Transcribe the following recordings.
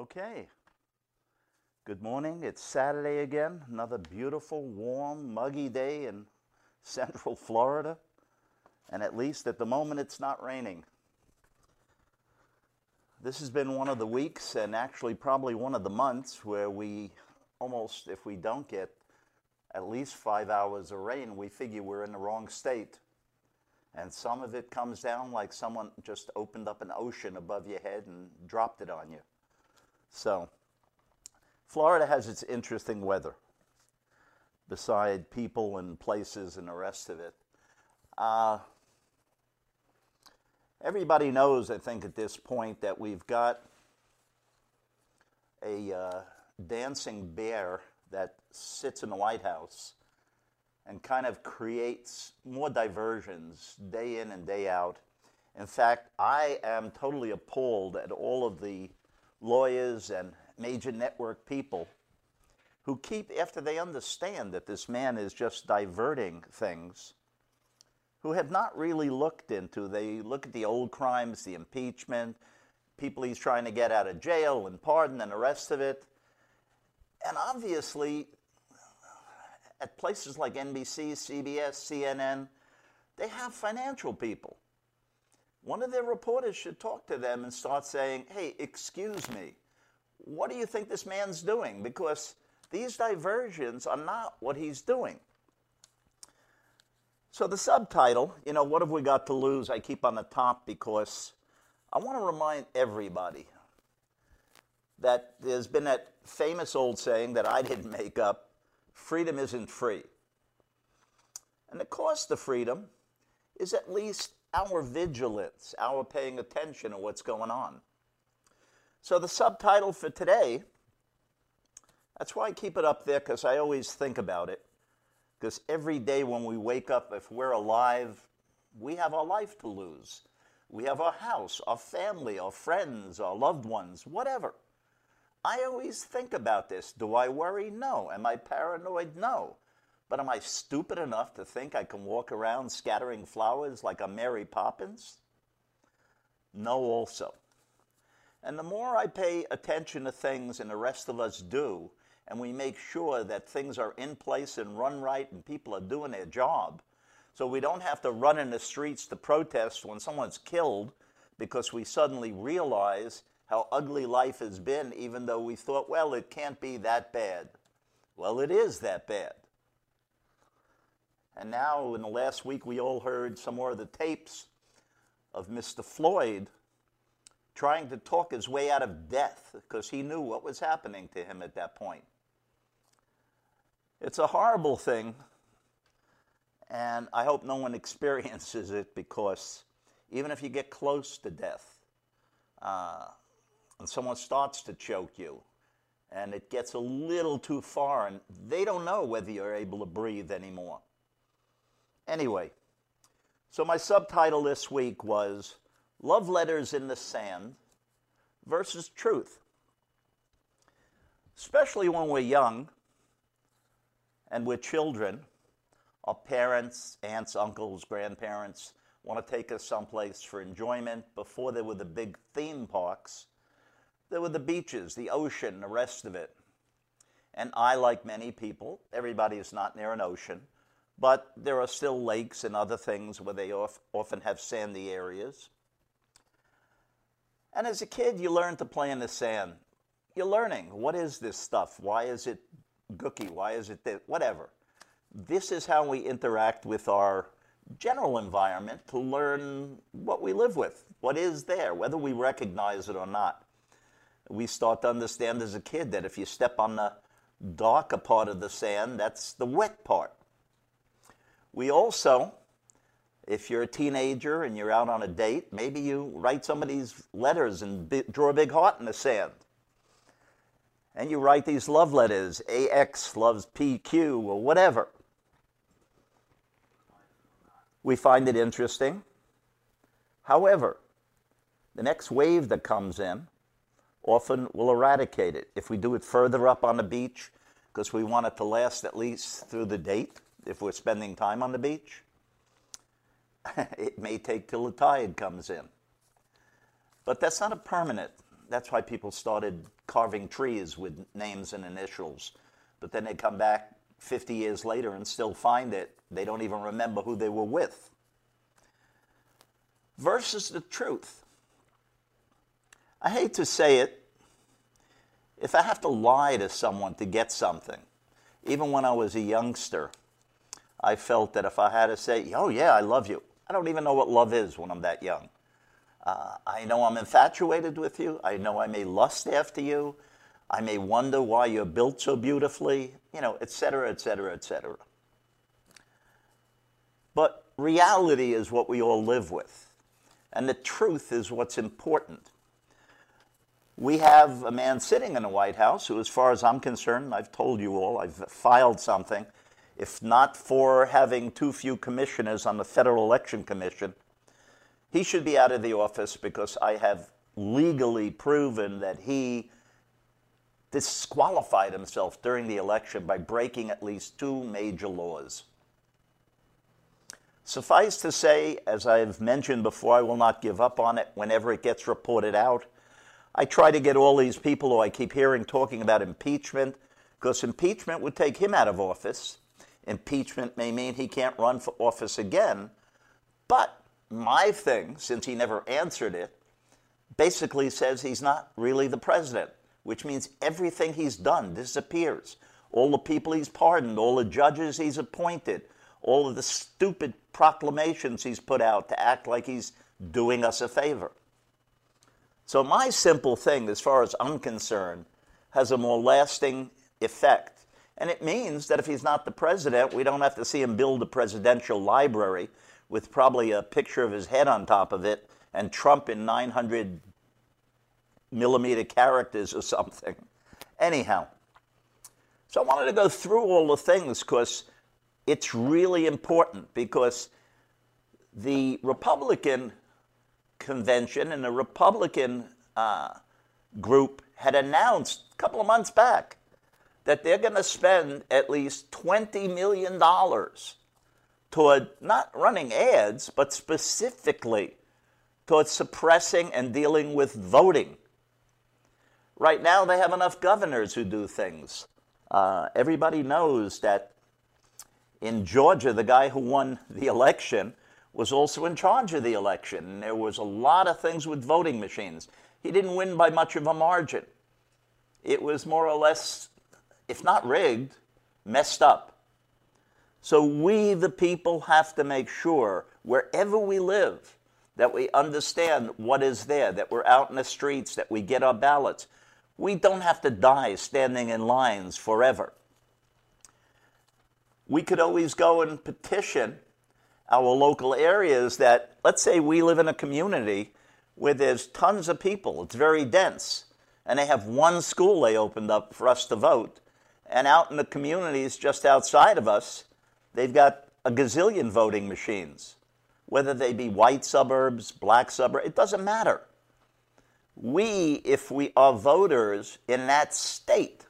Okay. Good morning. It's Saturday again. Another beautiful, warm, muggy day in central Florida. And at least at the moment, it's not raining. This has been one of the weeks, and actually, probably one of the months, where we almost, if we don't get at least five hours of rain, we figure we're in the wrong state. And some of it comes down like someone just opened up an ocean above your head and dropped it on you. So, Florida has its interesting weather, beside people and places and the rest of it. Uh, everybody knows, I think, at this point that we've got a uh, dancing bear that sits in the White House and kind of creates more diversions day in and day out. In fact, I am totally appalled at all of the lawyers and major network people who keep, after they understand that this man is just diverting things, who have not really looked into. They look at the old crimes, the impeachment, people he's trying to get out of jail and pardon and the rest of it. And obviously, at places like NBC, CBS, CNN, they have financial people. One of their reporters should talk to them and start saying, hey, excuse me, what do you think this man's doing? Because these diversions are not what he's doing. So, the subtitle, you know, what have we got to lose? I keep on the top because I want to remind everybody that there's been that famous old saying that I didn't make up freedom isn't free. And the cost of freedom is at least our vigilance, our paying attention to what's going on. So, the subtitle for today, that's why I keep it up there because I always think about it. Because every day when we wake up, if we're alive, we have our life to lose. We have our house, our family, our friends, our loved ones, whatever. I always think about this. Do I worry? No. Am I paranoid? No. But am I stupid enough to think I can walk around scattering flowers like a Mary Poppins? No, also. And the more I pay attention to things and the rest of us do, and we make sure that things are in place and run right and people are doing their job, so we don't have to run in the streets to protest when someone's killed because we suddenly realize how ugly life has been, even though we thought, well, it can't be that bad. Well, it is that bad. And now, in the last week, we all heard some more of the tapes of Mr. Floyd trying to talk his way out of death because he knew what was happening to him at that point. It's a horrible thing, and I hope no one experiences it because even if you get close to death uh, and someone starts to choke you, and it gets a little too far, and they don't know whether you're able to breathe anymore. Anyway, so my subtitle this week was Love Letters in the Sand versus Truth. Especially when we're young and we're children, our parents, aunts, uncles, grandparents want to take us someplace for enjoyment. Before there were the big theme parks, there were the beaches, the ocean, the rest of it. And I, like many people, everybody is not near an ocean, but there are still lakes and other things where they often have sandy areas. And as a kid, you learn to play in the sand. You're learning what is this stuff? Why is it gooky? Why is it that? Whatever. This is how we interact with our general environment to learn what we live with, what is there, whether we recognize it or not. We start to understand as a kid that if you step on the darker part of the sand, that's the wet part. We also, if you're a teenager and you're out on a date, maybe you write some of these letters and b- draw a big heart in the sand. And you write these love letters, AX loves PQ or whatever. We find it interesting. However, the next wave that comes in often will eradicate it. If we do it further up on the beach, because we want it to last at least through the date, if we're spending time on the beach. it may take till the tide comes in. But that's not a permanent That's why people started carving trees with names and initials. But then they come back 50 years later and still find it. They don't even remember who they were with. Versus the truth. I hate to say it. If I have to lie to someone to get something, even when I was a youngster, I felt that if I had to say, oh, yeah, I love you, I don't even know what love is when I'm that young. Uh, I know I'm infatuated with you. I know I may lust after you. I may wonder why you're built so beautifully, you know, et cetera, et cetera, et cetera. But reality is what we all live with, and the truth is what's important. We have a man sitting in the White House who, as far as I'm concerned, I've told you all, I've filed something. If not for having too few commissioners on the Federal Election Commission, he should be out of the office because I have legally proven that he disqualified himself during the election by breaking at least two major laws. Suffice to say, as I've mentioned before, I will not give up on it whenever it gets reported out. I try to get all these people who I keep hearing talking about impeachment, because impeachment would take him out of office. Impeachment may mean he can't run for office again. But my thing, since he never answered it, basically says he's not really the president, which means everything he's done disappears. All the people he's pardoned, all the judges he's appointed, all of the stupid proclamations he's put out to act like he's doing us a favor. So, my simple thing, as far as I'm concerned, has a more lasting effect. And it means that if he's not the president, we don't have to see him build a presidential library with probably a picture of his head on top of it and Trump in 900 millimeter characters or something. Anyhow, so I wanted to go through all the things because it's really important because the Republican convention and the Republican uh, group had announced a couple of months back that they're going to spend at least $20 million toward not running ads, but specifically toward suppressing and dealing with voting. Right now, they have enough governors who do things. Uh, everybody knows that in Georgia, the guy who won the election was also in charge of the election. And there was a lot of things with voting machines. He didn't win by much of a margin. It was more or less, if not rigged, messed up. So we, the people, have to make sure wherever we live that we understand what is there, that we're out in the streets, that we get our ballots. We don't have to die standing in lines forever. We could always go and petition our local areas that, let's say we live in a community where there's tons of people, it's very dense, and they have one school they opened up for us to vote. And out in the communities just outside of us, they've got a gazillion voting machines. Whether they be white suburbs, black suburbs, it doesn't matter. We, if we are voters in that state,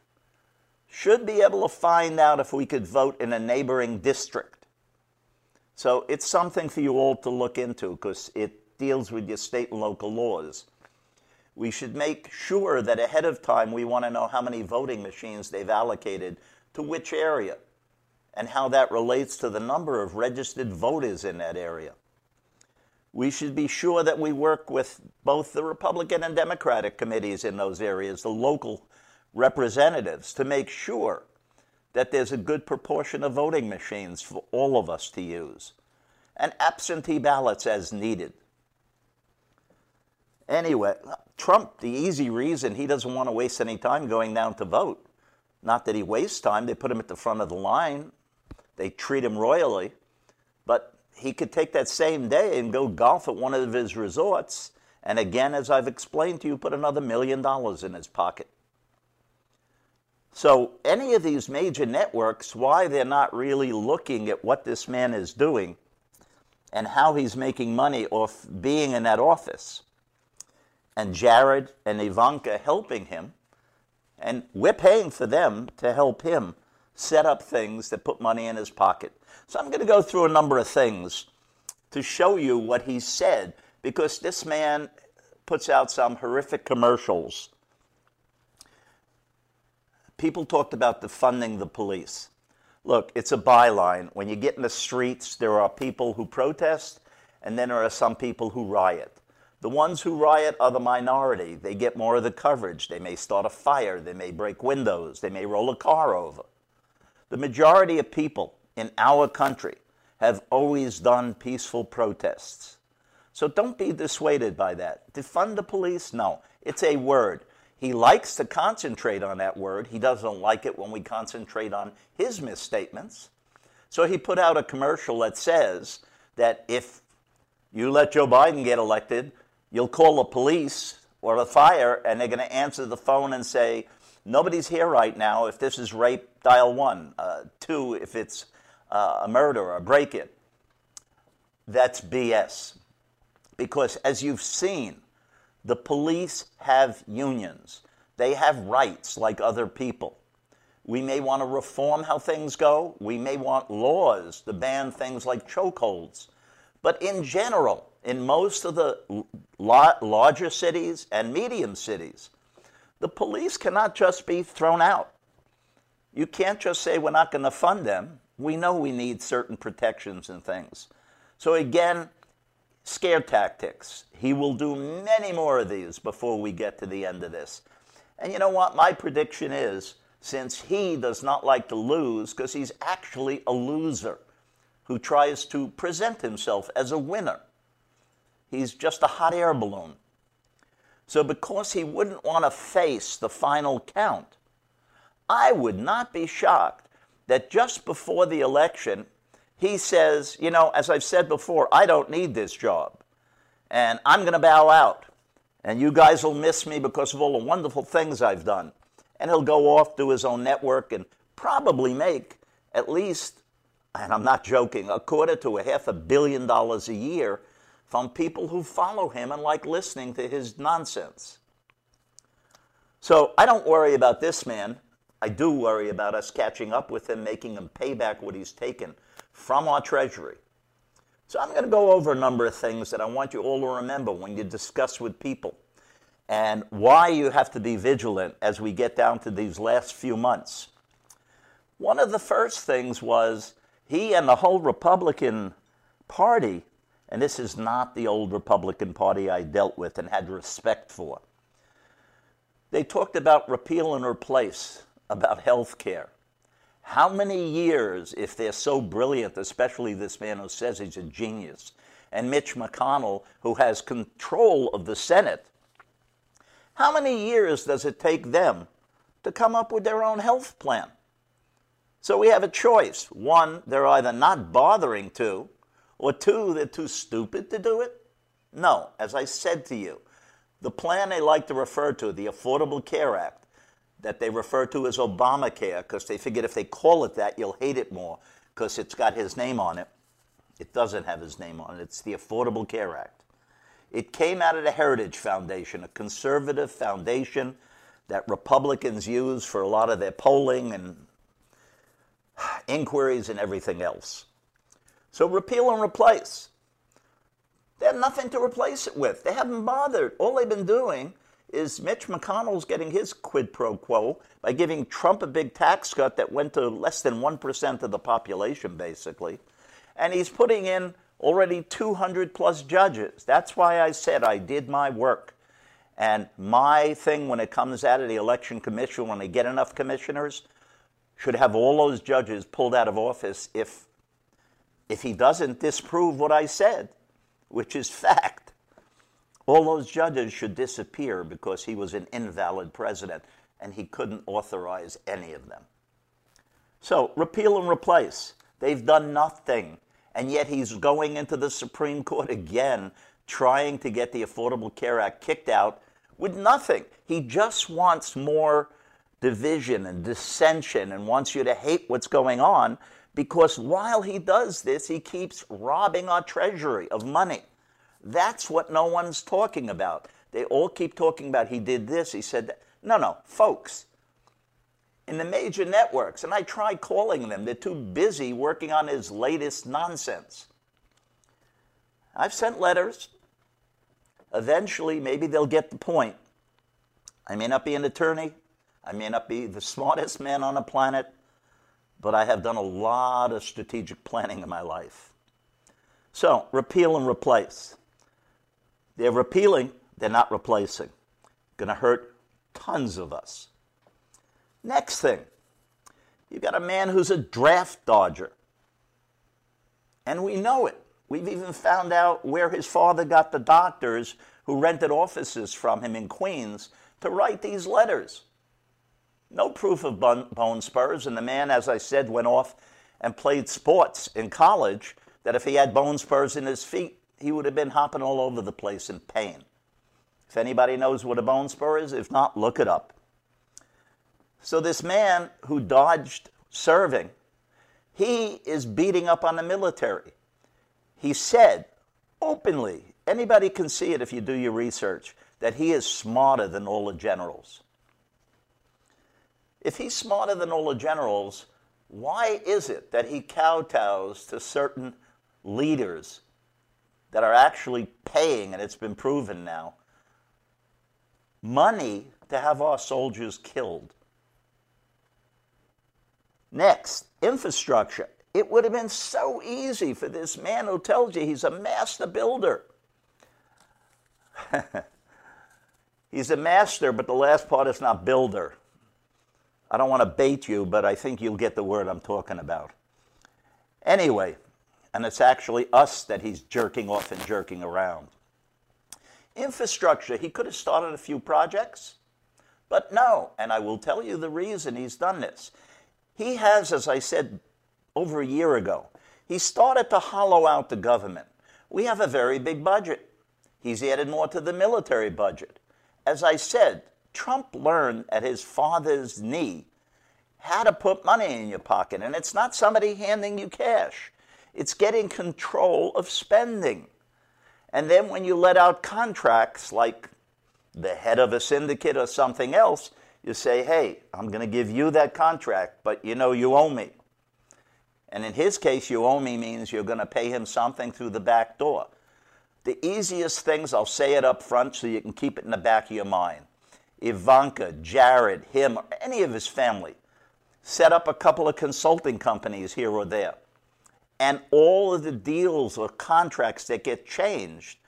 should be able to find out if we could vote in a neighboring district so it's something for you all to look into because it deals with your state and local laws. We should make sure that ahead of time we want to know how many voting machines they've allocated to which area and how that relates to the number of registered voters in that area. We should be sure that we work with both the Republican and Democratic committees in those areas, the local representatives, to make sure that there's a good proportion of voting machines for all of us to use, and absentee ballots as needed. Anyway, Trump, the easy reason he doesn't want to waste any time going down to vote. Not that he wastes time, they put him at the front of the line, they treat him royally, but he could take that same day and go golf at one of his resorts, and again, as I've explained to you, put another million dollars in his pocket. So, any of these major networks, why they're not really looking at what this man is doing and how he's making money off being in that office, and Jared and Ivanka helping him, and we're paying for them to help him set up things that put money in his pocket. So, I'm going to go through a number of things to show you what he said, because this man puts out some horrific commercials. People talked about defunding the police. Look, it's a byline. When you get in the streets, there are people who protest, and then there are some people who riot. The ones who riot are the minority. They get more of the coverage. They may start a fire. They may break windows. They may roll a car over. The majority of people in our country have always done peaceful protests. So don't be dissuaded by that. Defund the police? No, it's a word. He likes to concentrate on that word. He doesn't like it when we concentrate on his misstatements. So he put out a commercial that says that if you let Joe Biden get elected, you'll call the police or the fire and they're going to answer the phone and say, Nobody's here right now. If this is rape, dial one. Uh, two, if it's uh, a murder or a break in. That's BS. Because as you've seen, the police have unions, they have rights like other people. We may want to reform how things go. We may want laws to ban things like chokeholds. But in general, in most of the larger cities and medium cities, the police cannot just be thrown out. You can't just say we're not going to fund them. We know we need certain protections and things. So, again, scare tactics. He will do many more of these before we get to the end of this. And you know what? My prediction is since he does not like to lose, because he's actually a loser who tries to present himself as a winner, he's just a hot air balloon. So, because he wouldn't want to face the final count, I would not be shocked that just before the election, he says, you know, as I've said before, I don't need this job. And I'm going to bow out. And you guys will miss me because of all the wonderful things I've done. And he'll go off, do his own network, and probably make at least, and I'm not joking, a quarter to a half a billion dollars a year from people who follow him and like listening to his nonsense. So I don't worry about this man. I do worry about us catching up with him, making him pay back what he's taken from our treasury. So I'm going to go over a number of things that I want you all to remember when you discuss with people and why you have to be vigilant as we get down to these last few months. One of the first things was he and the whole Republican Party, and this is not the old Republican Party I dealt with and had respect for, they talked about repeal and replace, about health care. How many years, if they're so brilliant, especially this man who says he's a genius, and Mitch McConnell, who has control of the Senate, how many years does it take them to come up with their own health plan? So we have a choice. One, they're either not bothering to, or two, they're too stupid to do it. No, as I said to you, the plan they like to refer to, the Affordable Care Act, that they refer to as Obamacare because they figured if they call it that, you'll hate it more because it's got his name on it. It doesn't have his name on it. It's the Affordable Care Act. It came out of the Heritage Foundation, a conservative foundation that Republicans use for a lot of their polling and inquiries and everything else. So repeal and replace. They have nothing to replace it with. They haven't bothered. All they've been doing is Mitch McConnell's getting his quid pro quo by giving Trump a big tax cut that went to less than 1% of the population, basically. And he's putting in already 200 plus judges. That's why I said I did my work. And my thing when it comes out of the election commission, when they get enough commissioners, should have all those judges pulled out of office if, if he doesn't disprove what I said, which is fact. All those judges should disappear because he was an invalid president and he couldn't authorize any of them. So, repeal and replace. They've done nothing. And yet he's going into the Supreme Court again, trying to get the Affordable Care Act kicked out with nothing. He just wants more division and dissension and wants you to hate what's going on because while he does this, he keeps robbing our treasury of money. That's what no one's talking about. They all keep talking about he did this, he said that. No, no, folks, in the major networks, and I try calling them, they're too busy working on his latest nonsense. I've sent letters. Eventually, maybe they'll get the point. I may not be an attorney, I may not be the smartest man on the planet, but I have done a lot of strategic planning in my life. So, repeal and replace. They're repealing, they're not replacing. Going to hurt tons of us. Next thing, you've got a man who's a draft dodger. And we know it. We've even found out where his father got the doctors who rented offices from him in Queens to write these letters. No proof of bone spurs, and the man, as I said, went off and played sports in college. That if he had bone spurs in his feet, he would have been hopping all over the place in pain. If anybody knows what a bone spur is, if not, look it up. So, this man who dodged serving, he is beating up on the military. He said openly, anybody can see it if you do your research, that he is smarter than all the generals. If he's smarter than all the generals, why is it that he kowtows to certain leaders that are actually paying, and it's been proven now, money to have our soldiers killed? Next, infrastructure. It would have been so easy for this man who tells you he's a master builder. he's a master, but the last part is not builder. I don't want to bait you, but I think you'll get the word I'm talking about. Anyway, and it's actually us that he's jerking off and jerking around. Infrastructure, he could have started a few projects, but no, and I will tell you the reason he's done this. He has, as I said over a year ago, he started to hollow out the government. We have a very big budget. He's added more to the military budget. As I said, Trump learned at his father's knee how to put money in your pocket. And it's not somebody handing you cash, it's getting control of spending. And then when you let out contracts like the head of a syndicate or something else, you say, hey, I'm going to give you that contract, but you know you owe me. And in his case, you owe me means you're going to pay him something through the back door. The easiest things, I'll say it up front so you can keep it in the back of your mind. Ivanka, Jared, him, or any of his family set up a couple of consulting companies here or there. And all of the deals or contracts that get changed,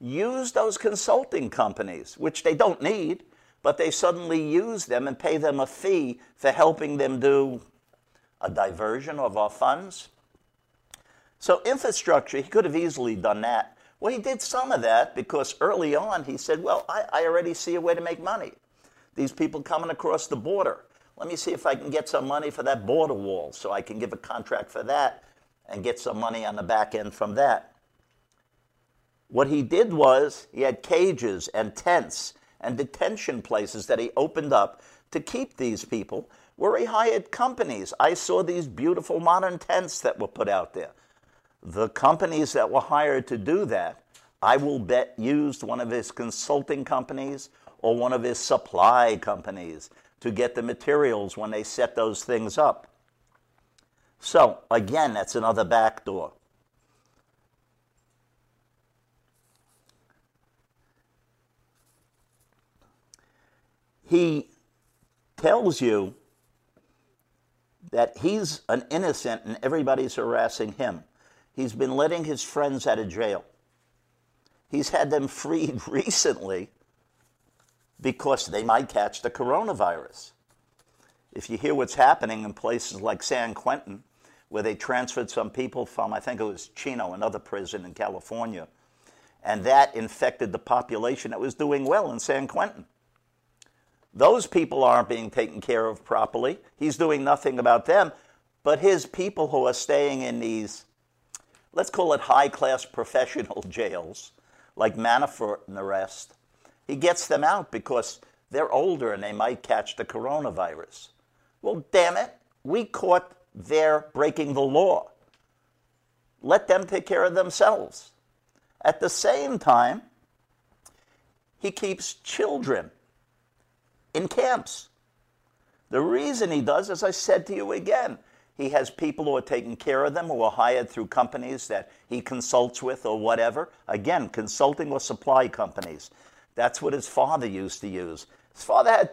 use those consulting companies, which they don't need, but they suddenly use them and pay them a fee for helping them do a diversion of our funds. So, infrastructure, he could have easily done that. Well, he did some of that because early on he said, Well, I, I already see a way to make money. These people coming across the border. Let me see if I can get some money for that border wall so I can give a contract for that and get some money on the back end from that. What he did was he had cages and tents and detention places that he opened up to keep these people where he hired companies. I saw these beautiful modern tents that were put out there. The companies that were hired to do that, I will bet, used one of his consulting companies or one of his supply companies to get the materials when they set those things up. So, again, that's another backdoor. He tells you that he's an innocent and everybody's harassing him. He's been letting his friends out of jail. He's had them freed recently because they might catch the coronavirus. If you hear what's happening in places like San Quentin, where they transferred some people from, I think it was Chino, another prison in California, and that infected the population that was doing well in San Quentin. Those people aren't being taken care of properly. He's doing nothing about them, but his people who are staying in these, let's call it high class professional jails, like Manafort and the rest, he gets them out because they're older and they might catch the coronavirus. Well, damn it, we caught their breaking the law. Let them take care of themselves. At the same time, he keeps children in camps. The reason he does, as I said to you again, He has people who are taking care of them who are hired through companies that he consults with or whatever. Again, consulting or supply companies. That's what his father used to use. His father had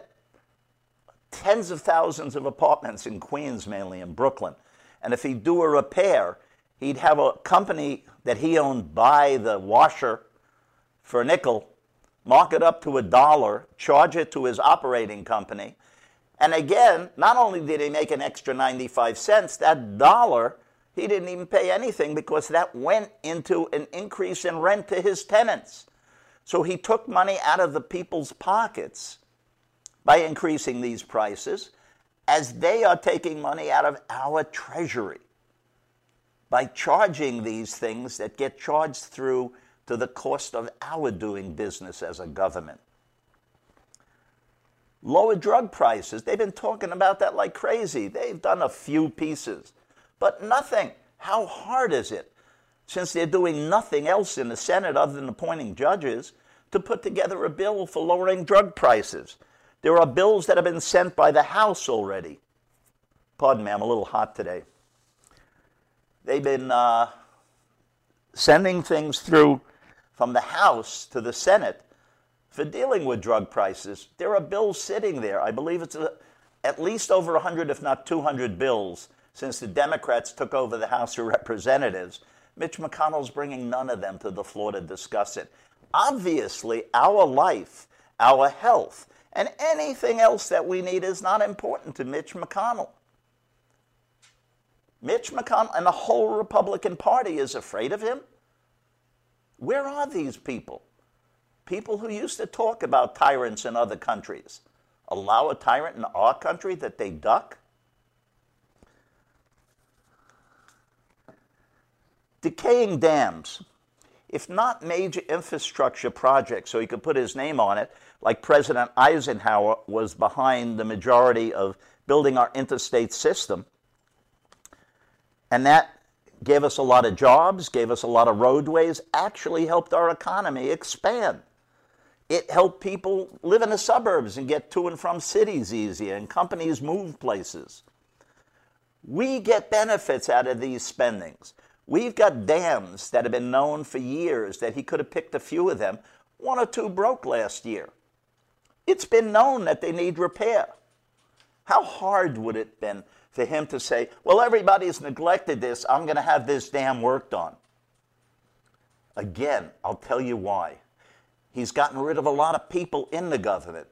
tens of thousands of apartments in Queens, mainly in Brooklyn. And if he'd do a repair, he'd have a company that he owned buy the washer for a nickel, mark it up to a dollar, charge it to his operating company, and again, not only did he make an extra 95 cents, that dollar, he didn't even pay anything because that went into an increase in rent to his tenants. So he took money out of the people's pockets by increasing these prices as they are taking money out of our treasury by charging these things that get charged through to the cost of our doing business as a government. Lower drug prices, they've been talking about that like crazy. They've done a few pieces, but nothing. How hard is it, since they're doing nothing else in the Senate other than appointing judges, to put together a bill for lowering drug prices? There are bills that have been sent by the House already. Pardon me, I'm a little hot today. They've been uh, sending things through from the House to the Senate for dealing with drug prices. There are bills sitting there. I believe it's a, at least over 100, if not 200 bills since the Democrats took over the House of Representatives. Mitch McConnell's bringing none of them to the floor to discuss it. Obviously, our life, our health, and anything else that we need is not important to Mitch McConnell. Mitch McConnell and the whole Republican Party is afraid of him. Where are these people? People who used to talk about tyrants in other countries allow a tyrant in our country that they duck? Decaying dams. If not major infrastructure projects, so he could put his name on it, like President Eisenhower was behind the majority of building our interstate system, and that gave us a lot of jobs, gave us a lot of roadways, actually helped our economy expand. It helped people live in the suburbs and get to and from cities easier, and companies move places. We get benefits out of these spendings. We've got dams that have been known for years that he could have picked a few of them. One or two broke last year. It's been known that they need repair. How hard would it have been for him to say, well, everybody's neglected this, I'm going to have this dam worked on? Again, I'll tell you why. He's gotten rid of a lot of people in the government.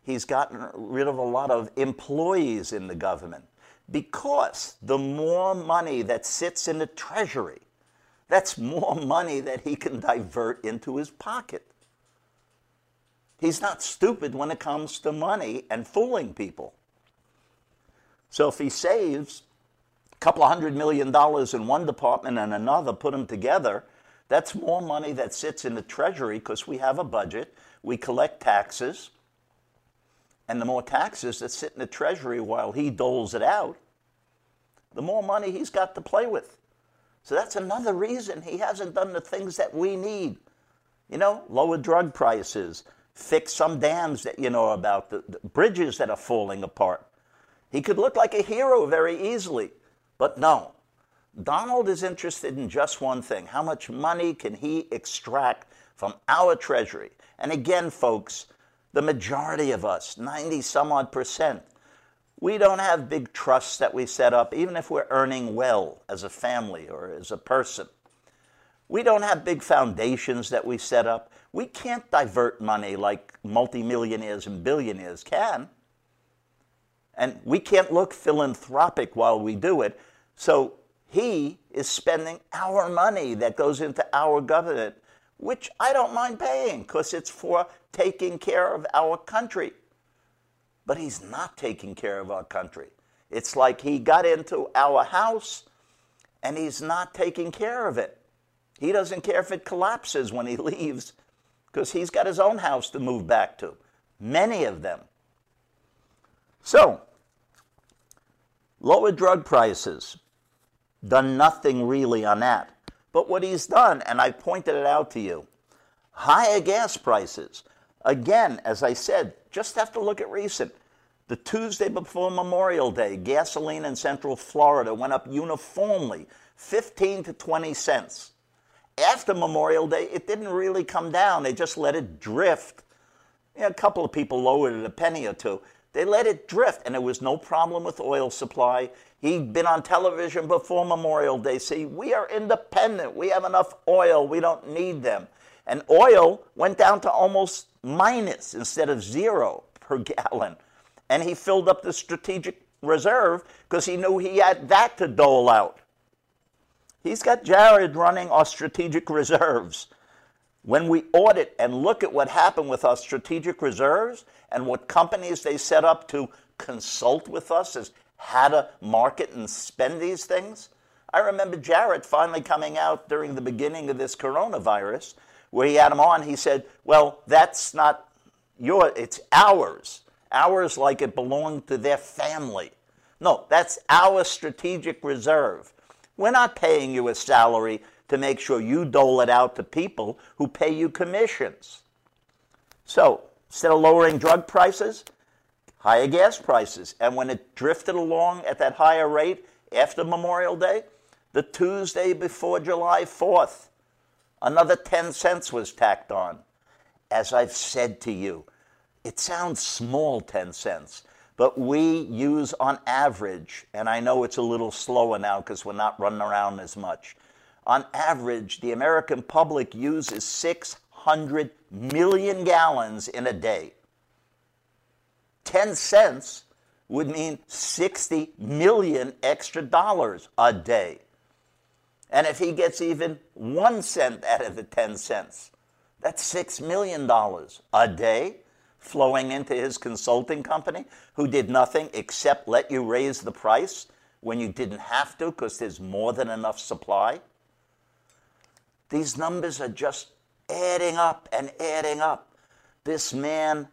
He's gotten rid of a lot of employees in the government because the more money that sits in the treasury, that's more money that he can divert into his pocket. He's not stupid when it comes to money and fooling people. So if he saves a couple of hundred million dollars in one department and another, put them together, that's more money that sits in the Treasury because we have a budget, we collect taxes, and the more taxes that sit in the Treasury while he doles it out, the more money he's got to play with. So that's another reason he hasn't done the things that we need. You know, lower drug prices, fix some dams that you know about, the, the bridges that are falling apart. He could look like a hero very easily, but no, Donald is interested in just one thing how much money can he extract from our treasury? And again, folks, the majority of us, 90 some odd percent, we don't have big trusts that we set up, even if we're earning well as a family or as a person. We don't have big foundations that we set up. We can't divert money like multimillionaires and billionaires can. And we can't look philanthropic while we do it. So he is spending our money that goes into our government, which I don't mind paying because it's for taking care of our country. But he's not taking care of our country. It's like he got into our house and he's not taking care of it. He doesn't care if it collapses when he leaves because he's got his own house to move back to. Many of them. So, lower drug prices done nothing really on that. But what he's done, and I pointed it out to you, higher gas prices. Again, as I said, just have to look at recent. The Tuesday before Memorial Day, gasoline in Central Florida went up uniformly 15 to 20 cents. After Memorial Day, it didn't really come down. They just let it drift. A couple of people lowered it a penny or two. They let it drift, and there was no problem with oil supply. He'd been on television before Memorial Day saying, We are independent. We have enough oil. We don't need them. And oil went down to almost minus instead of zero per gallon. And he filled up the strategic reserve because he knew he had that to dole out. He's got Jared running our strategic reserves. When we audit and look at what happened with our strategic reserves and what companies they set up to consult with us as how to market and spend these things, I remember Jared finally coming out during the beginning of this coronavirus where he had him on. He said, Well, that's not your, it's ours. Ours like it belonged to their family. No, that's our strategic reserve. We're not paying you a salary to make sure you dole it out to people who pay you commissions. So instead of lowering drug prices, higher gas prices. And when it drifted along at that higher rate after Memorial Day, the Tuesday before July 4th, another 10 cents was tacked on. As I've said to you, it sounds small 10 cents, but we use on average, and I know it's a little slower now because we're not running around as much, on average, the American public uses 600 million gallons in a day. 10 cents would mean 60 million extra dollars a day. And if he gets even one cent out of the 10 cents, that's $6 million a day flowing into his consulting company who did nothing except let you raise the price when you didn't have to because there's more than enough supply. These numbers are just adding up and adding up. This man,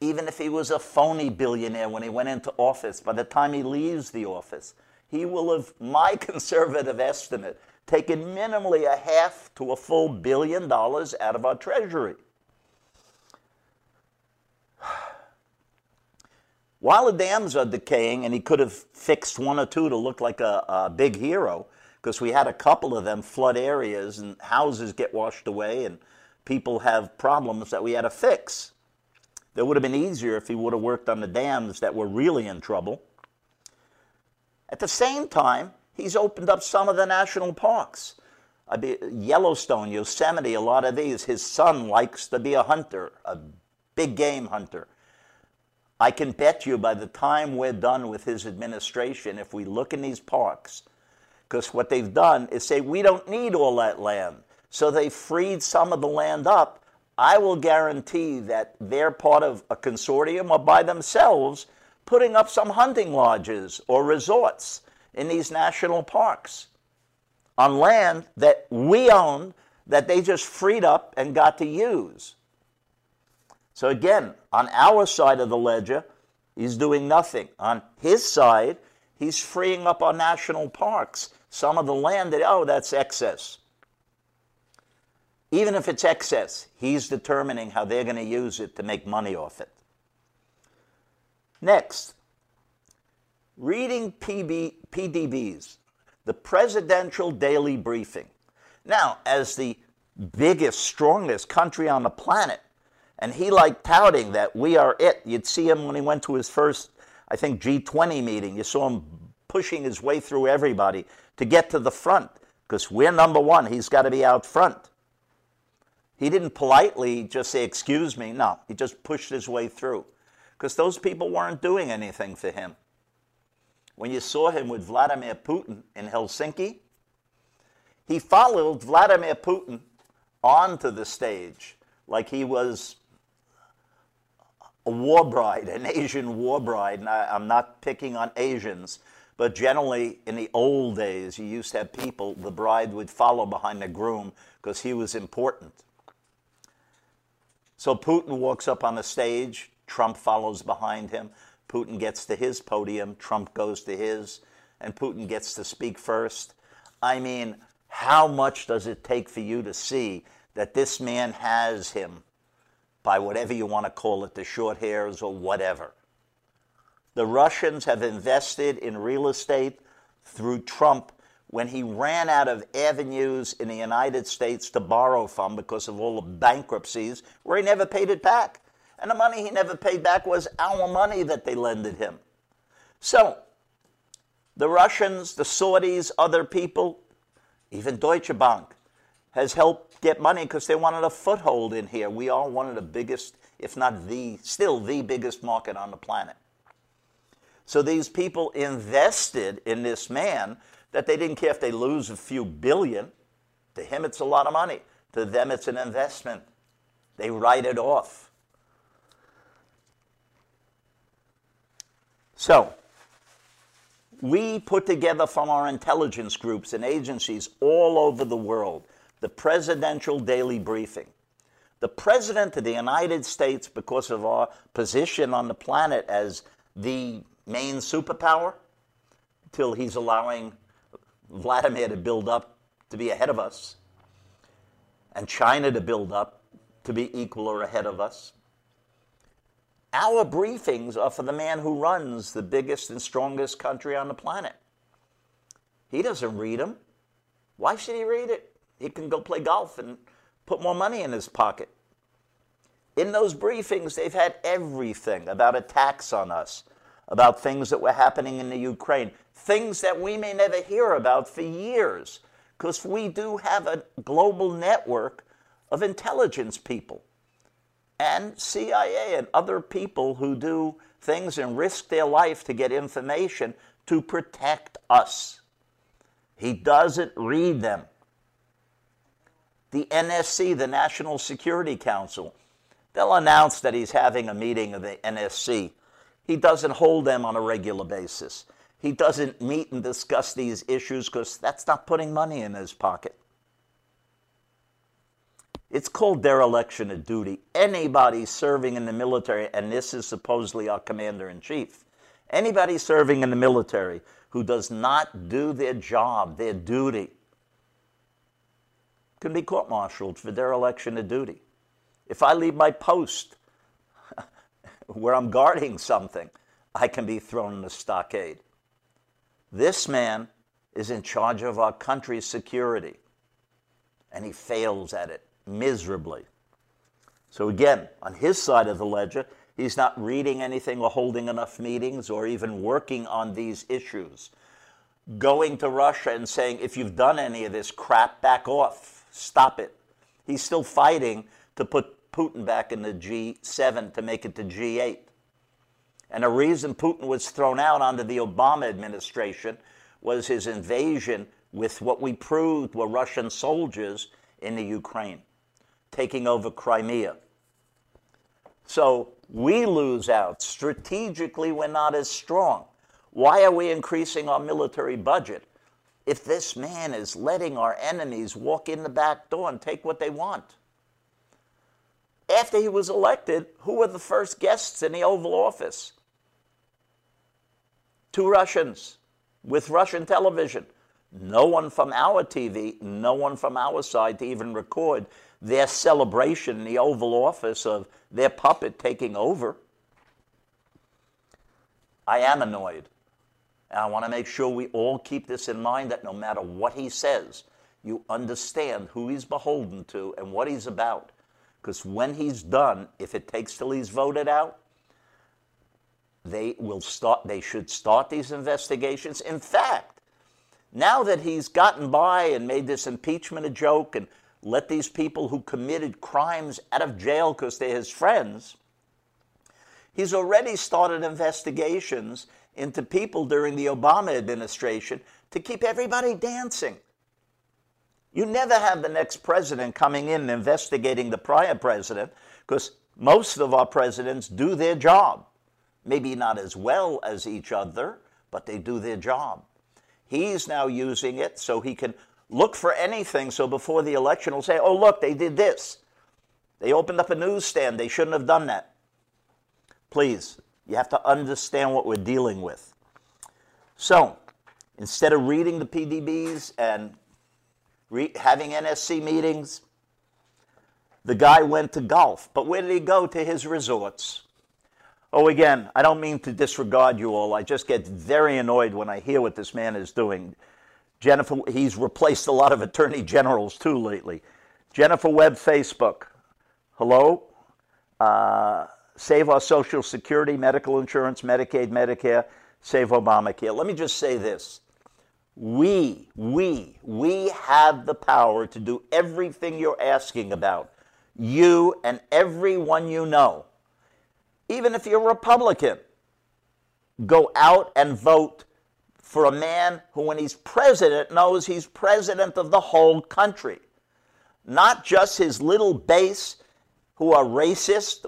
even if he was a phony billionaire when he went into office, by the time he leaves the office, he will have, my conservative estimate, taken minimally a half to a full billion dollars out of our treasury. While the dams are decaying, and he could have fixed one or two to look like a, a big hero, because we had a couple of them flood areas and houses get washed away and people have problems that we had to fix. That would have been easier if he would have worked on the dams that were really in trouble. At the same time, he's opened up some of the national parks. Yellowstone, Yosemite, a lot of these. His son likes to be a hunter, a big game hunter. I can bet you by the time we're done with his administration, if we look in these parks, because what they've done is say, we don't need all that land. So they freed some of the land up. I will guarantee that they're part of a consortium or by themselves putting up some hunting lodges or resorts in these national parks on land that we own that they just freed up and got to use. So again, on our side of the ledger, he's doing nothing. On his side, he's freeing up our national parks some of the land that, oh, that's excess. Even if it's excess, he's determining how they're going to use it to make money off it. Next, reading PB, PDBs, the Presidential Daily Briefing. Now, as the biggest, strongest country on the planet, and he liked touting that we are it. You'd see him when he went to his first, I think, G20 meeting. You saw him pushing his way through everybody to get to the front because we're number one. He's got to be out front. He didn't politely just say, Excuse me. No, he just pushed his way through because those people weren't doing anything for him. When you saw him with Vladimir Putin in Helsinki, he followed Vladimir Putin onto the stage like he was a war bride, an Asian war bride. And I, am not picking on Asians, but generally, in the old days, you used to have people, the bride would follow behind the groom because he was important. So Putin walks up on the stage, Trump follows behind him. Putin gets to his podium, Trump goes to his, and Putin gets to speak first. I mean, how much does it take for you to see that this man has him by whatever you want to call it, the short hairs or whatever? The Russians have invested in real estate through Trump when he ran out of avenues in the United States to borrow from because of all the bankruptcies where he never paid it back. And the money he never paid back was our money that they lended him. So, the Russians, the Saudis, other people, even Deutsche Bank, has helped get money because they wanted a foothold in here. We are one of the biggest, if not the, still the biggest market on the planet. So these people invested in this man that they didn't care if they lose a few billion. To him, it's a lot of money. To them, it's an investment. They write it off. So, we put together from our intelligence groups and agencies all over the world the Presidential Daily Briefing. The President of the United States, because of our position on the planet as the main superpower, till he's allowing Vladimir to build up to be ahead of us, and China to build up to be equal or ahead of us. Our briefings are for the man who runs the biggest and strongest country on the planet. He doesn't read them. Why should he read it? He can go play golf and put more money in his pocket. In those briefings, they've had everything about attacks on us, about things that were happening in the Ukraine, things that we may never hear about for years, because we do have a global network of intelligence people and CIA and other people who do things and risk their life to get information to protect us. He doesn't read them. The NSC, the National Security Council, they'll announce that he's having a meeting of the NSC. He doesn't hold them on a regular basis. He doesn't meet and discuss these issues because that's not putting money in his pocket. It's called dereliction of duty. Anybody serving in the military, and this is supposedly our commander in chief, anybody serving in the military who does not do their job, their duty, can be court martialed for dereliction of duty. If I leave my post where I'm guarding something, I can be thrown in the stockade. This man is in charge of our country's security, and he fails at it miserably. So, again, on his side of the ledger, he's not reading anything or holding enough meetings or even working on these issues. Going to Russia and saying, if you've done any of this crap, back off, stop it. He's still fighting to put Putin back in the G7 to make it to G8. And the reason Putin was thrown out under the Obama administration was his invasion with what we proved were Russian soldiers in the Ukraine taking over Crimea. So we lose out. Strategically, we're not as strong. Why are we increasing our military budget if this man is letting our enemies walk in the back door and take what they want? After he was elected, who were the first guests in the Oval Office? Two Russians with Russian television. No one from our TV, no one from our side to even record their celebration in the Oval Office of their puppet taking over. I am annoyed. And I want to make sure we all keep this in mind that no matter what he says, you understand who he's beholden to and what he's about. Because when he's done, if it takes till he's voted out, they will start they should start these investigations. In fact, now that he's gotten by and made this impeachment a joke and let these people who committed crimes out of jail because they're his friends. He's already started investigations into people during the Obama administration to keep everybody dancing. You never have the next president coming in and investigating the prior president because most of our presidents do their job. Maybe not as well as each other, but they do their job. He's now using it so he can look for anything so before the election will say, oh, look, they did this. They opened up a newsstand. They shouldn't have done that. Please, you have to understand what we're dealing with. So, instead of reading the PDBs and re- having NSC meetings, the guy went to golf. But where did he go? To his resorts. Oh, again, I don't mean to disregard you all. I just get very annoyed when I hear what this man is doing. Jennifer, he's replaced a lot of attorney generals too lately. Jennifer Webb, Facebook. Hello? Uh, save our Social Security, medical insurance, Medicaid, Medicare, save Obamacare. Let me just say this. We, we, we have the power to do everything you're asking about. You and everyone you know. Even if you're Republican, go out and vote for a man who, when he's president, knows he's president of the whole country. Not just his little base who are racist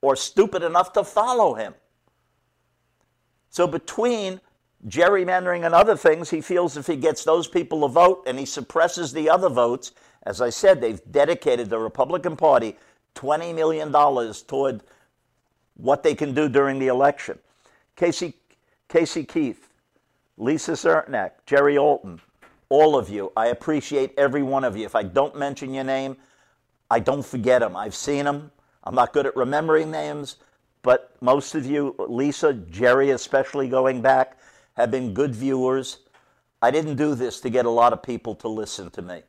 or stupid enough to follow him. So, between gerrymandering and other things, he feels if he gets those people to vote and he suppresses the other votes, as I said, they've dedicated the Republican Party $20 million toward what they can do during the election. Casey, Casey Keith, Lisa Zertnak, Jerry Alton, all of you, I appreciate every one of you. If I don't mention your name, I don't forget them. I've seen them. I'm not good at remembering names, but most of you, Lisa, Jerry, especially going back, have been good viewers. I didn't do this to get a lot of people to listen to me.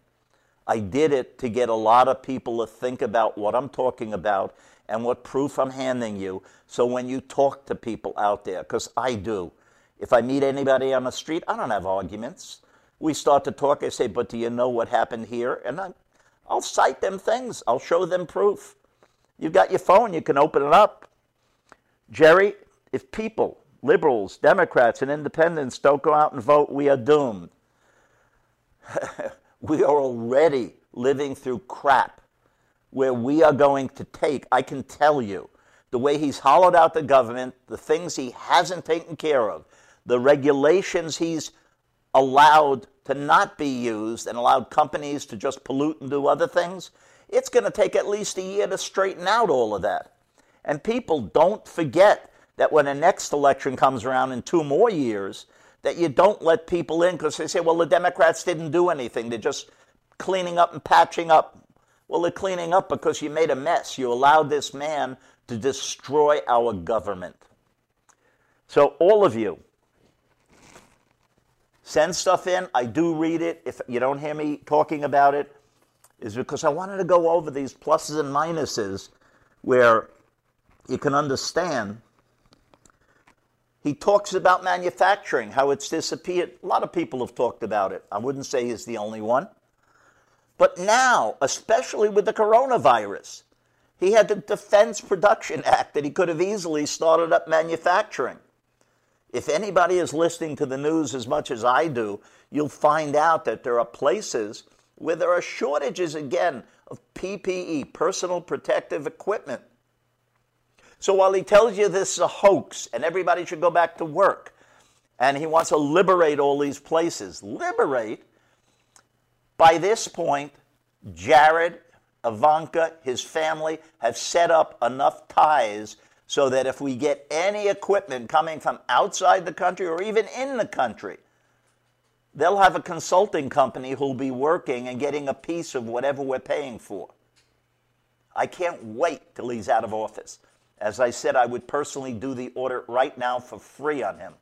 I did it to get a lot of people to think about what I'm talking about and what proof I'm handing you. So when you talk to people out there, because I do, if I meet anybody on the street, I don't have arguments. We start to talk. I say, but do you know what happened here? And I, I'll cite them things. I'll show them proof. You've got your phone, you can open it up. Jerry, if people, liberals, Democrats, and independents don't go out and vote, we are doomed. we are already living through crap where we are going to take, I can tell you, the way he's hollowed out the government, the things he hasn't taken care of, the regulations he's allowed to not be used and allowed companies to just pollute and do other things, it's going to take at least a year to straighten out all of that. And people don't forget that when the next election comes around in two more years, that you don't let people in because they say, well, the Democrats didn't do anything. They're just cleaning up and patching up. Well, they're cleaning up because you made a mess. You allowed this man to destroy our government. So, all of you, send stuff in. I do read it. If you don't hear me talking about it, is because I wanted to go over these pluses and minuses where you can understand. He talks about manufacturing, how it's disappeared. A lot of people have talked about it. I wouldn't say he's the only one. But now, especially with the coronavirus, he had the Defense Production Act that he could have easily started up manufacturing. If anybody is listening to the news as much as I do, you'll find out that there are places where there are shortages again of PPE, personal protective equipment. So while he tells you this is a hoax and everybody should go back to work, and he wants to liberate all these places, liberate, by this point, Jared, Ivanka, his family have set up enough ties so that if we get any equipment coming from outside the country or even in the country, they'll have a consulting company who'll be working and getting a piece of whatever we're paying for. I can't wait till he's out of office. As I said, I would personally do the audit right now for free on him.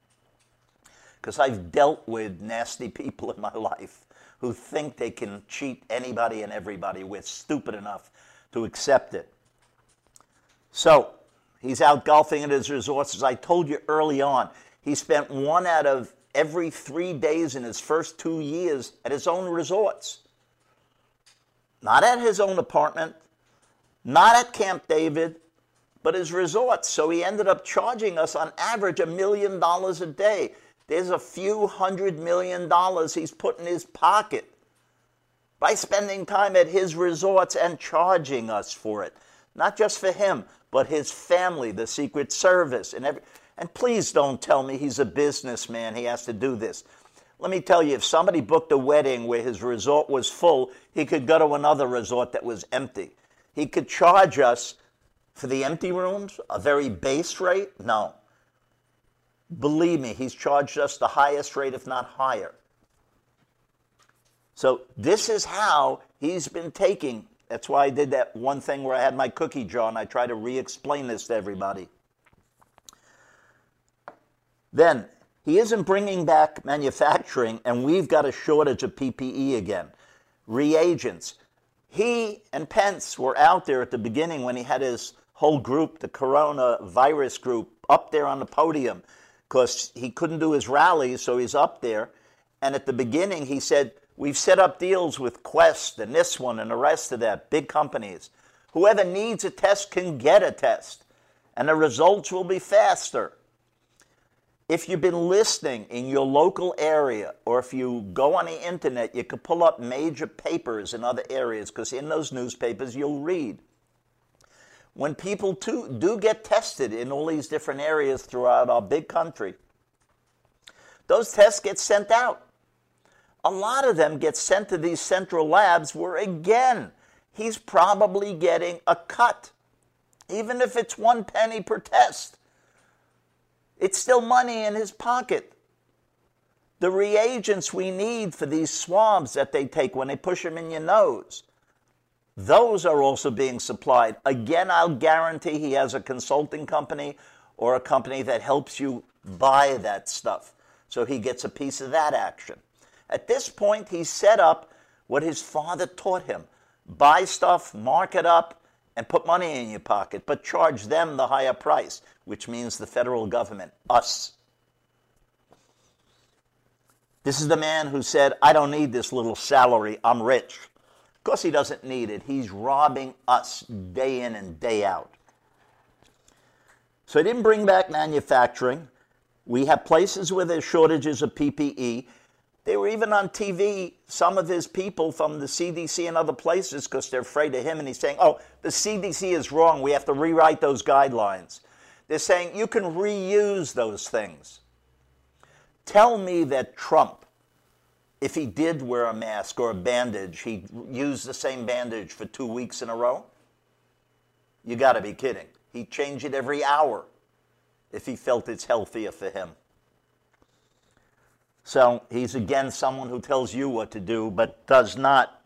Because I've dealt with nasty people in my life who think they can cheat anybody and everybody. We're stupid enough to accept it. So, he's out golfing at his resorts. As I told you early on, he spent one out of every three days in his first two years at his own resorts. Not at his own apartment, not at Camp David, but his resorts. So he ended up charging us on average a million dollars a day. There's a few hundred million dollars he's put in his pocket by spending time at his resorts and charging us for it. Not just for him, but his family, the Secret Service, and every. And please don't tell me he's a businessman, he has to do this. Let me tell you, if somebody booked a wedding where his resort was full, he could go to another resort that was empty. He could charge us for the empty rooms a very base rate? No. Believe me, he's charged us the highest rate, if not higher. So, this is how he's been taking. That's why I did that one thing where I had my cookie jar and I try to re explain this to everybody. Then he isn't bringing back manufacturing, and we've got a shortage of PPE again. Reagents. He and Pence were out there at the beginning when he had his whole group, the coronavirus group, up there on the podium because he couldn't do his rallies, so he's up there. And at the beginning, he said, We've set up deals with Quest and this one and the rest of that, big companies. Whoever needs a test can get a test, and the results will be faster. If you've been listening in your local area, or if you go on the internet, you can pull up major papers in other areas because in those newspapers you'll read. When people too, do get tested in all these different areas throughout our big country, those tests get sent out. A lot of them get sent to these central labs where, again, he's probably getting a cut, even if it's one penny per test. It's still money in his pocket. The reagents we need for these swabs that they take when they push them in your nose, those are also being supplied. Again, I'll guarantee he has a consulting company or a company that helps you buy that stuff. So he gets a piece of that action. At this point, he set up what his father taught him buy stuff, mark it up, and put money in your pocket, but charge them the higher price, which means the federal government, us. This is the man who said, I don't need this little salary, I'm rich. Course, he doesn't need it. He's robbing us day in and day out. So he didn't bring back manufacturing. We have places where there's shortages of PPE. They were even on TV, some of his people from the CDC and other places, because they're afraid of him. And he's saying, oh, the CDC is wrong. We have to rewrite those guidelines. They're saying you can reuse those things. Tell me that Trump, if he did wear a mask or a bandage, he'd use the same bandage for two weeks in a row? You got to be kidding. He'd change it every hour if he felt it's healthier for him. So he's again someone who tells you what to do, but does not.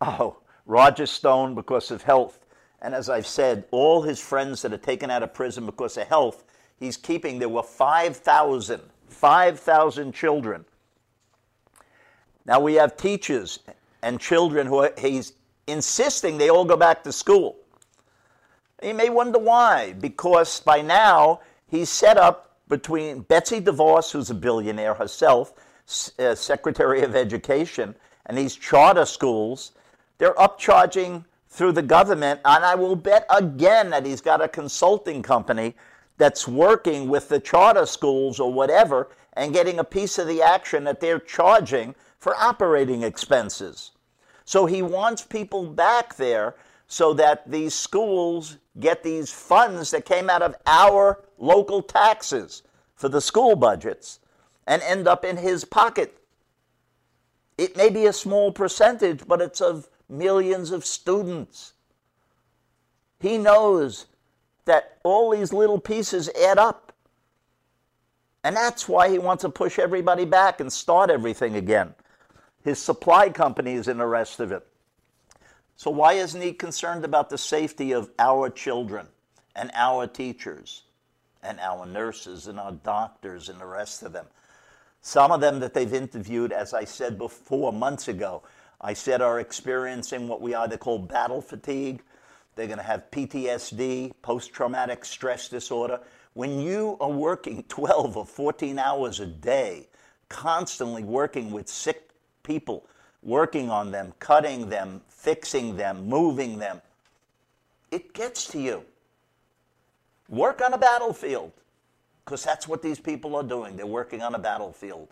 Oh, Roger Stone, because of health. And as I've said, all his friends that are taken out of prison because of health, he's keeping. There were 5,000, 5,000 children. Now we have teachers and children who are, he's insisting they all go back to school. You may wonder why, because by now he's set up between Betsy DeVos, who's a billionaire herself, uh, Secretary of Education, and these charter schools, they're upcharging through the government. And I will bet again that he's got a consulting company that's working with the charter schools or whatever and getting a piece of the action that they're charging for operating expenses. So he wants people back there so that these schools get these funds that came out of our local taxes for the school budgets and end up in his pocket. It may be a small percentage, but it's of millions of students. He knows that all these little pieces add up. And that's why he wants to push everybody back and start everything again. His supply companies and the rest of it. So, why isn't he concerned about the safety of our children and our teachers and our nurses and our doctors and the rest of them? Some of them that they've interviewed, as I said before months ago, I said are experiencing what we either call battle fatigue. They're going to have PTSD, post traumatic stress disorder. When you are working 12 or 14 hours a day, constantly working with sick people, working on them, cutting them, fixing them, moving them. It gets to you. Work on a battlefield, because that's what these people are doing. They're working on a battlefield.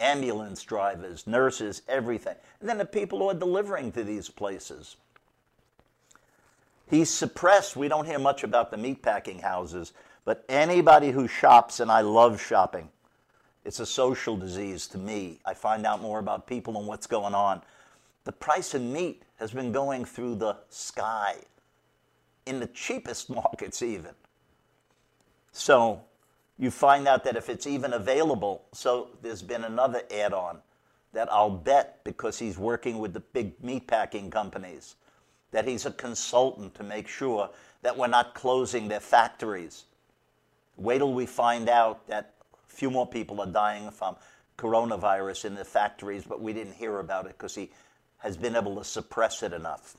Ambulance drivers, nurses, everything. And then the people who are delivering to these places. He's suppressed. We don't hear much about the meatpacking houses, but anybody who shops, and I love shopping, it's a social disease to me. I find out more about people and what's going on. The price of meat has been going through the sky, in the cheapest markets, even. So you find out that if it's even available, so there's been another add on that I'll bet because he's working with the big meatpacking companies, that he's a consultant to make sure that we're not closing their factories. Wait till we find out that a few more people are dying from coronavirus in the factories, but we didn't hear about it because he has been able to suppress it enough.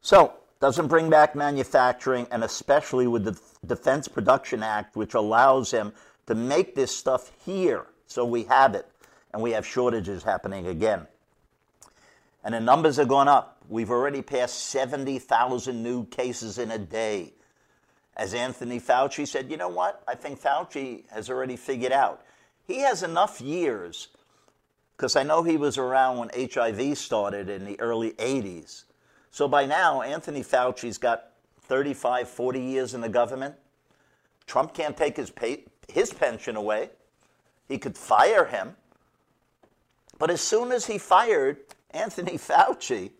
So, doesn't bring back manufacturing, and especially with the Defense Production Act, which allows him to make this stuff here so we have it, and we have shortages happening again. And the numbers are going up. We've already passed 70,000 new cases in a day. As Anthony Fauci said, you know what? I think Fauci has already figured out. He has enough years, because I know he was around when HIV started in the early 80s. So by now, Anthony Fauci's got 35, 40 years in the government. Trump can't take his, pay, his pension away. He could fire him. But as soon as he fired Anthony Fauci,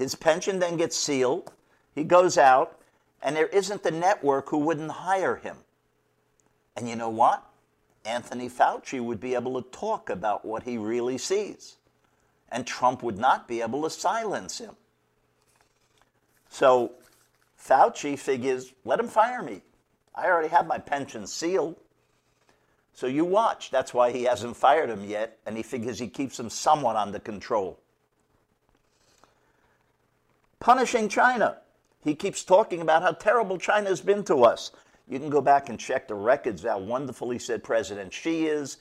his pension then gets sealed. He goes out, and there isn't the network who wouldn't hire him. And you know what? Anthony Fauci would be able to talk about what he really sees and Trump would not be able to silence him. So Fauci figures, let him fire me. I already have my pension sealed. So you watch. That's why he hasn't fired him yet, and he figures he keeps him somewhat under control. Punishing China. He keeps talking about how terrible China has been to us. You can go back and check the records, how wonderful he said President Xi is,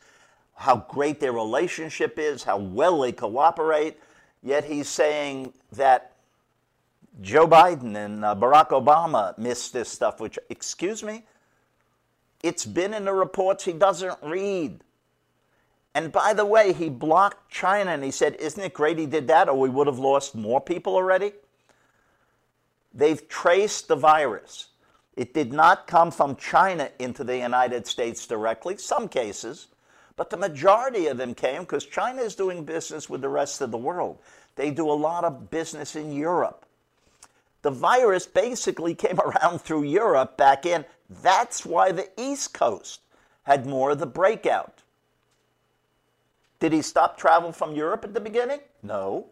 how great their relationship is, how well they cooperate. Yet he's saying that Joe Biden and uh, Barack Obama missed this stuff, which, excuse me, it's been in the reports he doesn't read. And by the way, he blocked China and he said, Isn't it great he did that, or we would have lost more people already? They've traced the virus. It did not come from China into the United States directly, some cases. But the majority of them came because China is doing business with the rest of the world. They do a lot of business in Europe. The virus basically came around through Europe back in. That's why the East Coast had more of the breakout. Did he stop travel from Europe at the beginning? No.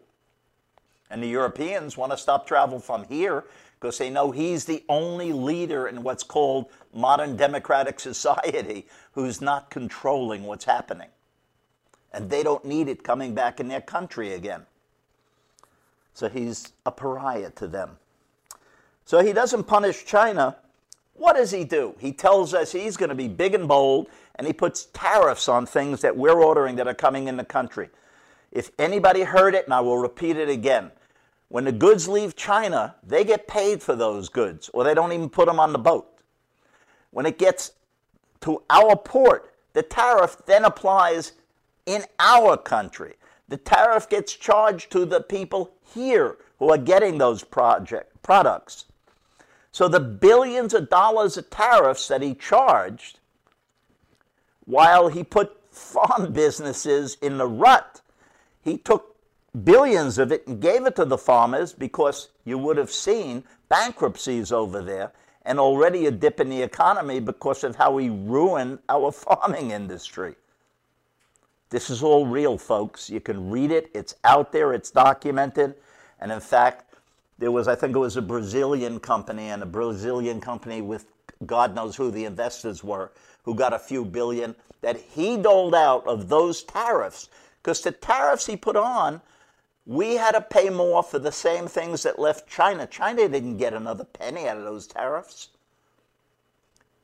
And the Europeans want to stop travel from here because they know he's the only leader in what's called modern democratic society who's not controlling what's happening. And they don't need it coming back in their country again. So he's a pariah to them. So he doesn't punish China. What does he do? He tells us he's going to be big and bold, and he puts tariffs on things that we're ordering that are coming in the country. If anybody heard it, and I will repeat it again, when the goods leave China, they get paid for those goods, or they don't even put them on the boat. When it gets to our port, the tariff then applies in our country. The tariff gets charged to the people here who are getting those project products. So the billions of dollars of tariffs that he charged, while he put farm businesses in the rut, he took billions of it and gave it to the farmers because you would have seen bankruptcies over there and already a dip in the economy because of how he ruined our farming industry. This is all real, folks. You can read it, it's out there, it's documented. And in fact, there was, I think it was a Brazilian company, and a Brazilian company with God knows who the investors were, who got a few billion, that he doled out of those tariffs. Because the tariffs he put on we had to pay more for the same things that left China. China didn't get another penny out of those tariffs.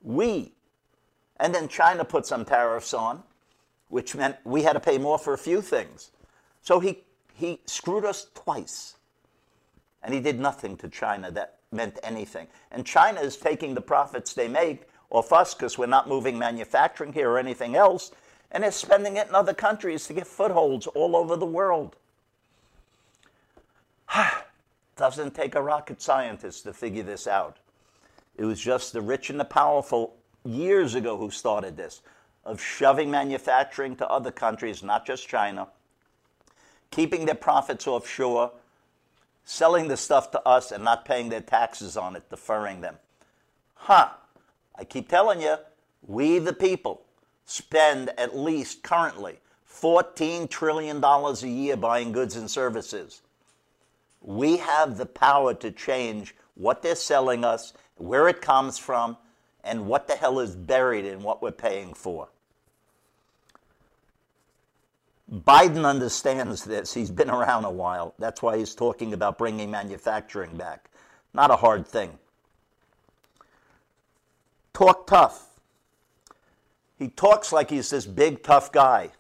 We. And then China put some tariffs on, which meant we had to pay more for a few things. So he, he screwed us twice. And he did nothing to China that meant anything. And China is taking the profits they make off us because we're not moving manufacturing here or anything else, and they're spending it in other countries to get footholds all over the world. Doesn't take a rocket scientist to figure this out. It was just the rich and the powerful years ago who started this, of shoving manufacturing to other countries, not just China, keeping their profits offshore, selling the stuff to us and not paying their taxes on it, deferring them. Huh. I keep telling you, we the people spend at least currently $14 trillion a year buying goods and services. We have the power to change what they're selling us where it comes from, and what the hell is buried in what we're paying for. Biden understands this. He's been around a while. That's why he's talking about bringing manufacturing back. Not a hard thing. Talk tough. He talks like he's this big, tough guy.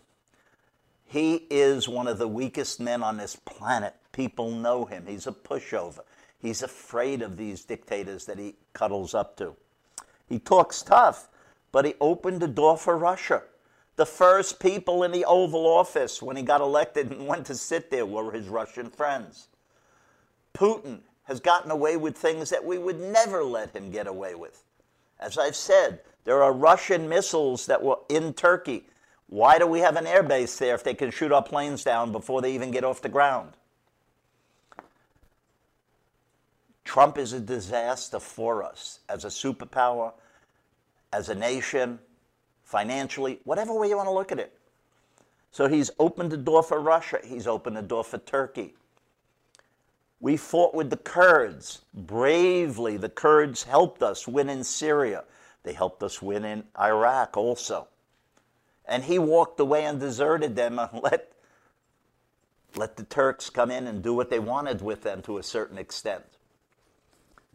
He is one of the weakest men on this planet. People know him. He's a pushover. He's afraid of these dictators that he cuddles up to. He talks tough, but he opened the door for Russia. The first people in the Oval Office when he got elected and went to sit there were his Russian friends. Putin has gotten away with things that we would never let him get away with. As I've said, there are Russian missiles that were in Turkey. Why do we have an airbase there if they can shoot our planes down before they even get off the ground? Trump is a disaster for us as a superpower, as a nation, financially, whatever way you want to look at it. So he's opened the door for Russia, he's opened the door for Turkey. We fought with the Kurds bravely. The Kurds helped us win in Syria. They helped us win in Iraq also. And he walked away and deserted them and let, let the Turks come in and do what they wanted with them to a certain extent.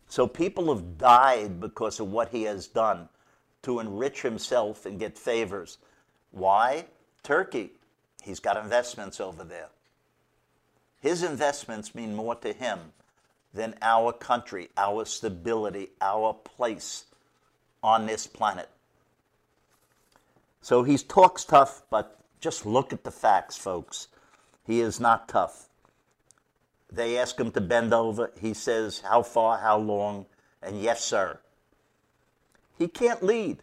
So people have died because of what he has done to enrich himself and get favors. Why? Turkey. He's got investments over there. His investments mean more to him than our country, our stability, our place on this planet. So he talks tough, but just look at the facts, folks. He is not tough. They ask him to bend over. He says, How far, how long? And yes, sir. He can't lead.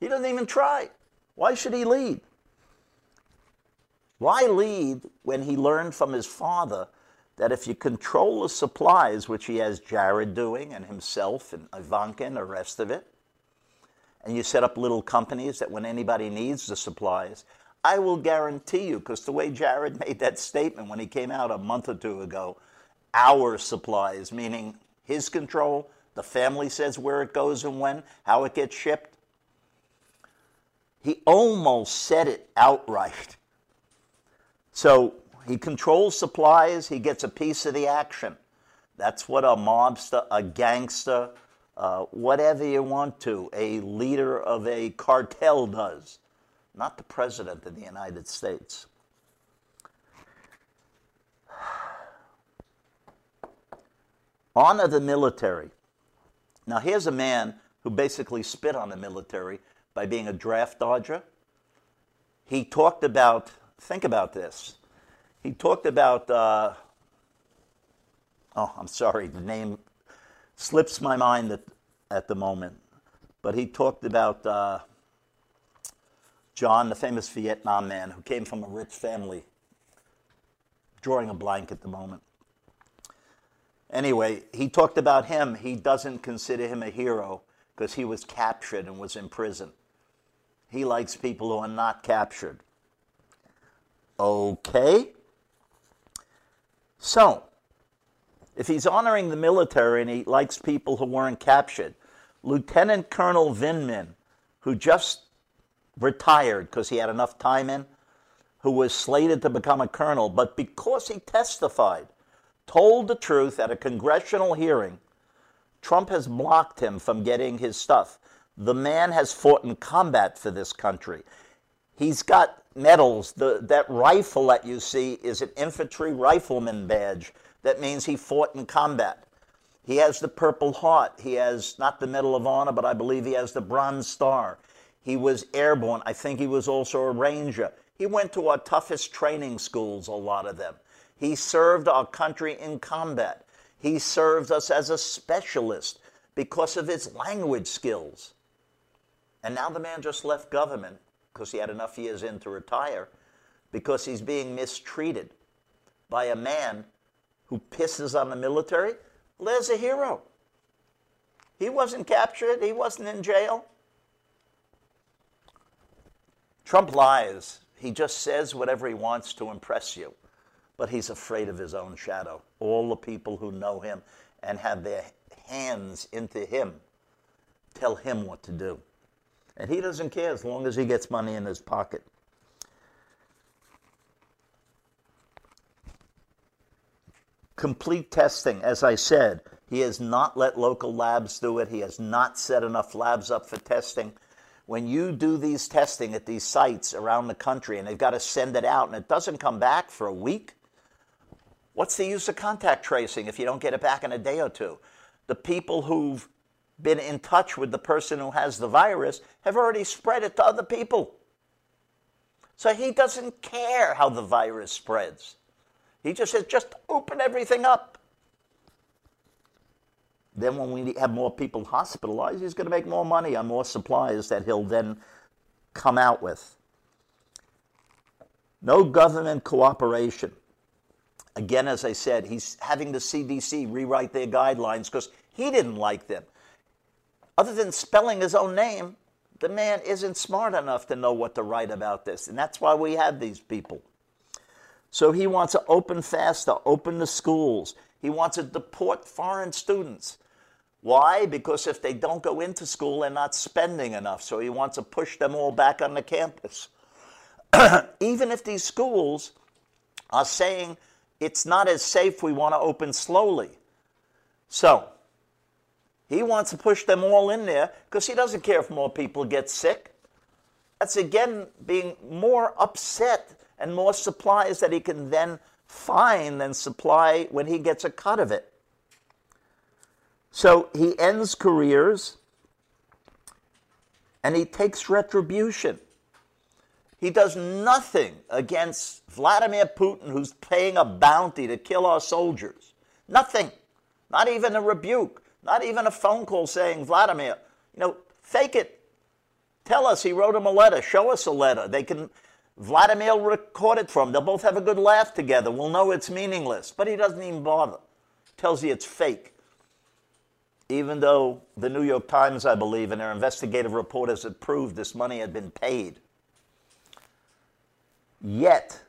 He doesn't even try. Why should he lead? Why lead when he learned from his father that if you control the supplies, which he has Jared doing and himself and Ivanka and the rest of it, and you set up little companies that when anybody needs the supplies, I will guarantee you, because the way Jared made that statement when he came out a month or two ago, our supplies, meaning his control, the family says where it goes and when, how it gets shipped. He almost said it outright. So he controls supplies, he gets a piece of the action. That's what a mobster, a gangster, uh, whatever you want to, a leader of a cartel does, not the president of the United States. Honor the military. Now, here's a man who basically spit on the military by being a draft dodger. He talked about, think about this. He talked about, uh, oh, I'm sorry, the name slips my mind at, at the moment. But he talked about uh, John, the famous Vietnam man who came from a rich family. Drawing a blank at the moment. Anyway, he talked about him. He doesn't consider him a hero because he was captured and was in prison. He likes people who are not captured. Okay. So, if he's honoring the military and he likes people who weren't captured, Lieutenant Colonel Vindman, who just retired because he had enough time in, who was slated to become a colonel, but because he testified, told the truth at a congressional hearing, Trump has blocked him from getting his stuff. The man has fought in combat for this country. He's got medals. The, that rifle that you see is an infantry rifleman badge. That means he fought in combat. He has the Purple Heart. He has not the Medal of Honor, but I believe he has the Bronze Star. He was airborne. I think he was also a ranger. He went to our toughest training schools, a lot of them. He served our country in combat. He served us as a specialist because of his language skills. And now the man just left government because he had enough years in to retire, because he's being mistreated by a man who pisses on the military. There's a hero. He wasn't captured, he wasn't in jail. Trump lies. He just says whatever he wants to impress you, but he's afraid of his own shadow. All the people who know him and have their hands into him, tell him what to do. And he doesn't care as long as he gets money in his pocket. Complete testing, as I said, he has not let local labs do it. He has not set enough labs up for testing. When you do these testing at these sites around the country and they've got to send it out and it doesn't come back for a week, what's the use of contact tracing if you don't get it back in a day or two? The people who've been in touch with the person who has the virus have already spread it to other people. So he doesn't care how the virus spreads. He just says, just open everything up. Then, when we have more people hospitalized, he's going to make more money on more supplies that he'll then come out with. No government cooperation. Again, as I said, he's having the CDC rewrite their guidelines because he didn't like them. Other than spelling his own name, the man isn't smart enough to know what to write about this. And that's why we have these people. So he wants to open FAFSA, open the schools. He wants to deport foreign students. Why? Because if they don't go into school, they're not spending enough. So he wants to push them all back on the campus. Even if these schools are saying it's not as safe, we want to open slowly. So he wants to push them all in there because he doesn't care if more people get sick. That's again being more upset and more supplies that he can then find than supply when he gets a cut of it. So he ends careers and he takes retribution. He does nothing against Vladimir Putin, who's paying a bounty to kill our soldiers. Nothing. Not even a rebuke. Not even a phone call saying, Vladimir, you know, fake it. Tell us he wrote him a letter. Show us a letter. They can, Vladimir record it from. They'll both have a good laugh together. We'll know it's meaningless. But he doesn't even bother. Tells you it's fake even though the New York Times, I believe, and their investigative reporters had proved this money had been paid. Yet,